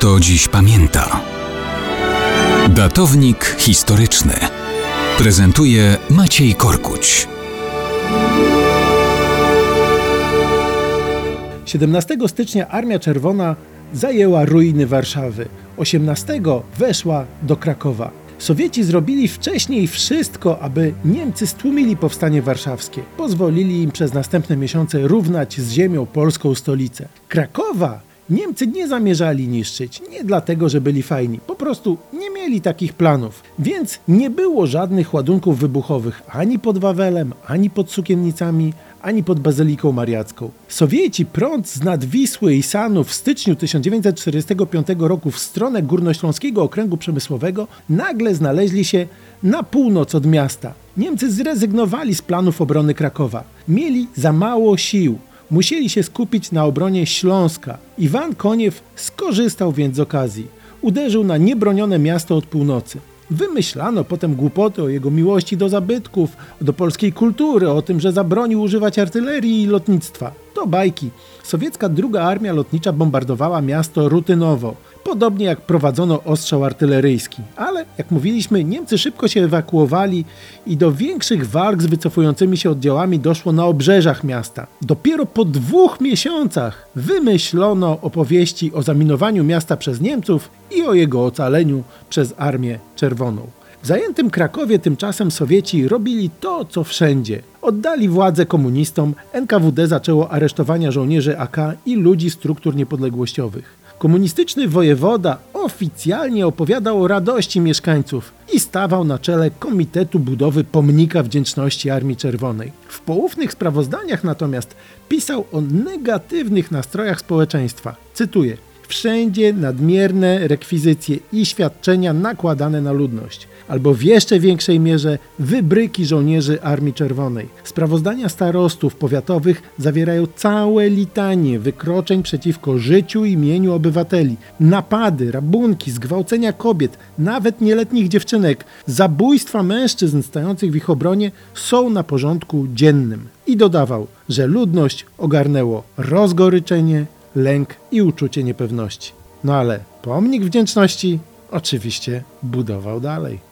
kto dziś pamięta. Datownik historyczny prezentuje Maciej Korkuć. 17 stycznia Armia Czerwona zajęła ruiny Warszawy. 18 weszła do Krakowa. Sowieci zrobili wcześniej wszystko, aby Niemcy stłumili powstanie warszawskie. Pozwolili im przez następne miesiące równać z ziemią polską stolicę. Krakowa Niemcy nie zamierzali niszczyć, nie dlatego, że byli fajni, po prostu nie mieli takich planów. Więc nie było żadnych ładunków wybuchowych ani pod Wawelem, ani pod Sukiennicami, ani pod Bazyliką Mariacką. Sowieci prąd z nad Wisły i Sanów w styczniu 1945 roku w stronę Górnośląskiego Okręgu Przemysłowego nagle znaleźli się na północ od miasta. Niemcy zrezygnowali z planów obrony Krakowa. Mieli za mało sił. Musieli się skupić na obronie Śląska. Iwan Koniew skorzystał więc z okazji. Uderzył na niebronione miasto od północy. Wymyślano potem głupoty o jego miłości do zabytków, do polskiej kultury, o tym, że zabronił używać artylerii i lotnictwa. To bajki. Sowiecka druga armia lotnicza bombardowała miasto rutynowo, podobnie jak prowadzono ostrzał artyleryjski. Ale, jak mówiliśmy, Niemcy szybko się ewakuowali i do większych walk z wycofującymi się oddziałami doszło na obrzeżach miasta. Dopiero po dwóch miesiącach wymyślono opowieści o zaminowaniu miasta przez Niemców i o jego ocaleniu przez Armię Czerwoną. W zajętym Krakowie tymczasem Sowieci robili to, co wszędzie. Oddali władzę komunistom, NKWD zaczęło aresztowania żołnierzy AK i ludzi struktur niepodległościowych. Komunistyczny wojewoda oficjalnie opowiadał o radości mieszkańców i stawał na czele Komitetu Budowy Pomnika Wdzięczności Armii Czerwonej. W poufnych sprawozdaniach natomiast pisał o negatywnych nastrojach społeczeństwa. Cytuję: wszędzie nadmierne rekwizycje i świadczenia nakładane na ludność, albo w jeszcze większej mierze wybryki żołnierzy Armii Czerwonej. Sprawozdania starostów powiatowych zawierają całe litanie wykroczeń przeciwko życiu i mieniu obywateli, napady, rabunki, zgwałcenia kobiet, nawet nieletnich dziewczynek, zabójstwa mężczyzn stających w ich obronie są na porządku dziennym. I dodawał, że ludność ogarnęło rozgoryczenie, lęk i uczucie niepewności. No ale pomnik wdzięczności oczywiście budował dalej.